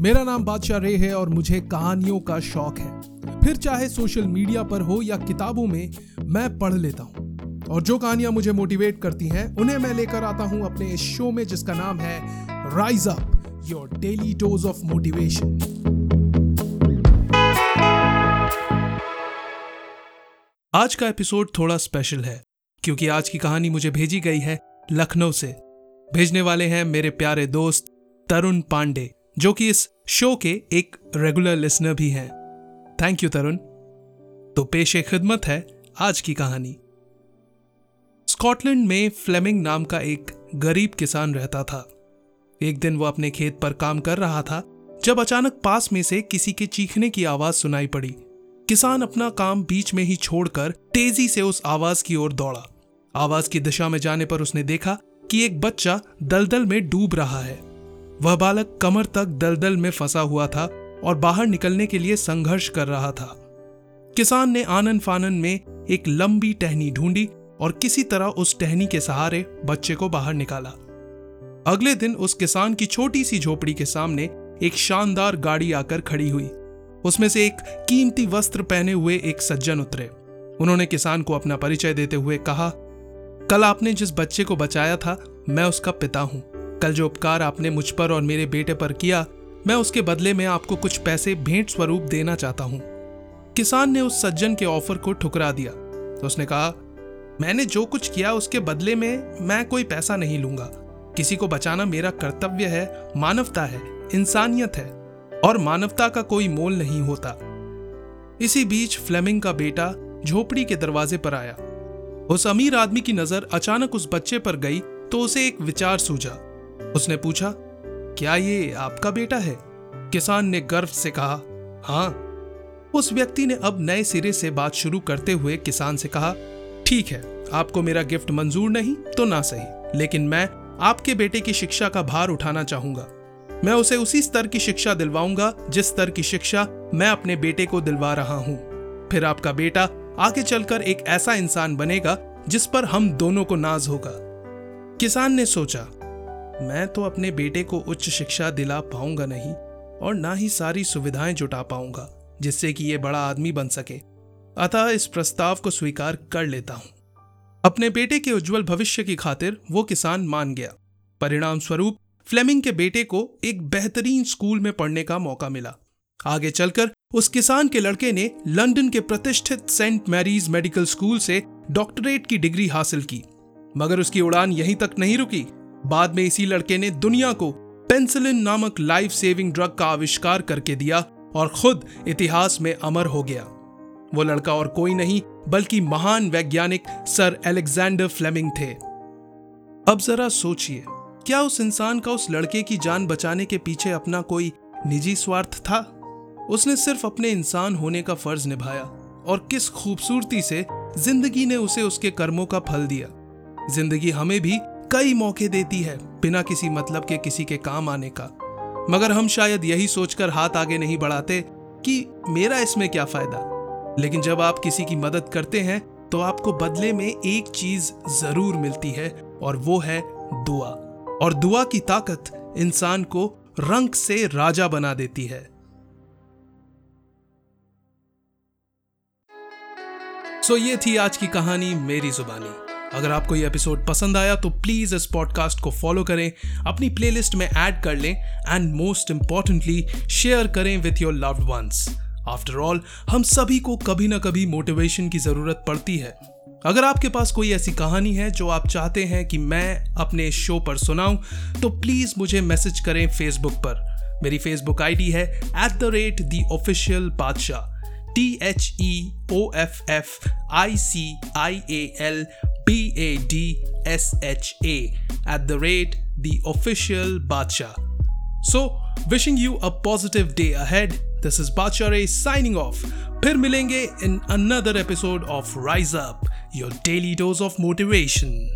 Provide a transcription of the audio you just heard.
मेरा नाम बादशाह रे है और मुझे कहानियों का शौक है। फिर चाहे सोशल मीडिया पर हो या किताबों में, मैं पढ़ लेता हूँ। और जो कहानियाँ मुझे मोटिवेट करती हैं, उन्हें मैं लेकर आता हूँ अपने इस शो में जिसका नाम है rise up your daily dose of motivation आज का एपिसोड थोड़ा स्पेशल है, क्योंकि आज की कहानी मुझे भेजी गई है लखनऊ से। भेजने वाले हैं मेरे प्यारे दोस्त तरुण पांडे। जो कि इस शो के एक रेगुलर लिसनर भी हैं। थैंक यू तरुण तो पेशे खिदमत है आज की कहानी। स्कॉटलैंड में फ्लेमिंग नाम का एक गरीब किसान रहता था। एक दिन वो अपने खेत पर काम कर रहा था, जब अचानक पास में से किसी के चीखने की आवाज़ सुनाई पड़ी। किसान अपना काम बीच में ही छोड़कर तेज़ी से उस आवाज़ की ओर दौड़ा। आवाज़ की दिशा में जाने पर उसने देखा कि एक बच्चा दलदल में डूब रहा है। वह बालक कमर तक दलदल में फंसा हुआ था और बाहर निकलने के लिए संघर्ष कर रहा था। किसान ने आनन फानन में एक लंबी टहनी ढूंढी और किसी तरह उस टहनी के सहारे बच्चे को बाहर निकाला। अगले दिन उस किसान की छोटी सी झोपड़ी के सामने एक शानदार गाड़ी आकर खड़ी हुई। उसमें से एक कीमती वस्त्र पहने हुए एक सज्जन उतरे। उन्होंने किसान को अपना परिचय देते हुए कहा, कल आपने जिस बच्चे को बचाया था, मैं उसका पिता हूँ। कल जो उपकार आपने मुझ पर और मेरे बेटे पर किया, मैं उसके बदले में आपको कुछ पैसे भेंट स्वरूप देना चाहता हूँ। किसान ने उस सज्जन के ऑफ़र को ठुकरा दिया। तो उसने कहा, मैंने जो कुछ किया उसके बदले में मैं कोई पैसा नहीं लूँगा। किसी को बचाना मेरा कर्तव्य है, मानवता है, इंसानियत है, और मानवता का कोई मोल नहीं होता। इसी बीच फ्लेमिंग का बेटा झोपड़ी के दरवाजे पर आया। उस अमीर आदमी की नज़र अचानक उस बच्चे पर गई तो उसे एक विचार सूझा। उसने पूछा, क्या ये आपका बेटा है? किसान ने गर्व से कहा हाँ। उस व्यक्ति ने अब नए सिरे से बात शुरू करते हुए किसान से कहा, ठीक है, आपको मेरा गिफ्ट मंजूर नहीं तो ना सही, लेकिन मैं आपके बेटे की शिक्षा का भार उठाना चाहूँगा। मैं उसे उसी स्तर की शिक्षा दिलवाऊँगा जिस स्तर की शिक्षा मैं अपने बेटे को दिलवा रहा हूँ। फिर आपका बेटा आगे चलकर एक ऐसा इंसान बनेगा जिस पर हम दोनों को नाज होगा। किसान ने सोचा मैं तो अपने बेटे को उच्च शिक्षा दिला पाऊँगा नहीं और ना ही सारी सुविधाएँ जुटा पाऊँगा, जिससे कि ये बड़ा आदमी बन सके। अतः इस प्रस्ताव को स्वीकार कर लेता हूँ। अपने बेटे के उज्जवल भविष्य की खातिर वो किसान मान गया। परिणाम स्वरूप फ्लेमिंग के बेटे को एक बेहतरीन स्कूल में पढ़ने का मौका मिला। आगे चलकर, उस किसान के लड़के ने लंदन के प्रतिष्ठित सेंट मैरीज मेडिकल स्कूल से डॉक्टरेट की डिग्री हासिल की। मगर उसकी उड़ान यहीं तक नहीं रुकी बाद में इसी लड़के ने दुनिया को पेंसिलिन नामक लाइफ सेविंग ड्रग का आविष्कार करके दिया और खुद इतिहास में अमर हो गया। वो लड़का और कोई नहीं, बल्कि महान वैज्ञानिक सर एलेक्जेंडर फ्लेमिंग थे। अब जरा सोचिए, क्या उस इंसान का उस लड़के की जान बचाने के पीछे अपना कोई निजी स्वार्थ था? उसने सिर्फ़ अपने इंसान होने का फ़र्ज़ निभाया और किस खूबसूरती से ज़िंदगी ने उसे उसके कर्मों का फल दिया। ज़िंदगी हमें भी कई मौके देती है, बिना किसी मतलब के किसी के काम आने का। मगर हम शायद यही सोचकर हाथ आगे नहीं बढ़ाते कि मेरा इसमें क्या फ़ायदा। लेकिन जब आप किसी की मदद करते हैं तो आपको बदले में एक चीज़ ज़रूर मिलती है, और वो है दुआ। और दुआ की ताकत इंसान को रंग से राजा बना देती है। सो ये थी आज की कहानी मेरी जुबानी। अगर आपको ये एपिसोड पसंद आया तो प्लीज़ इस पॉडकास्ट को फॉलो करें, अपनी प्लेलिस्ट में ऐड कर लें एंड मोस्ट इंपॉर्टेंटली शेयर करें with your loved ones after all हम सभी को कभी ना कभी मोटिवेशन की ज़रूरत पड़ती है। अगर आपके पास कोई ऐसी कहानी है जो आप चाहते हैं कि मैं अपने शो पर सुनाऊं तो प्लीज़ मुझे मैसेज करें फेसबुक पर। मेरी फेसबुक आईडी है at the rate the official Badshah T H E O F F I C I A L B A D S H A at the rate the official Bacha. So, wishing you a positive day ahead. This is Bacha Ray signing off. फिर मिलेंगे in another episode of Rise Up, your daily dose of motivation.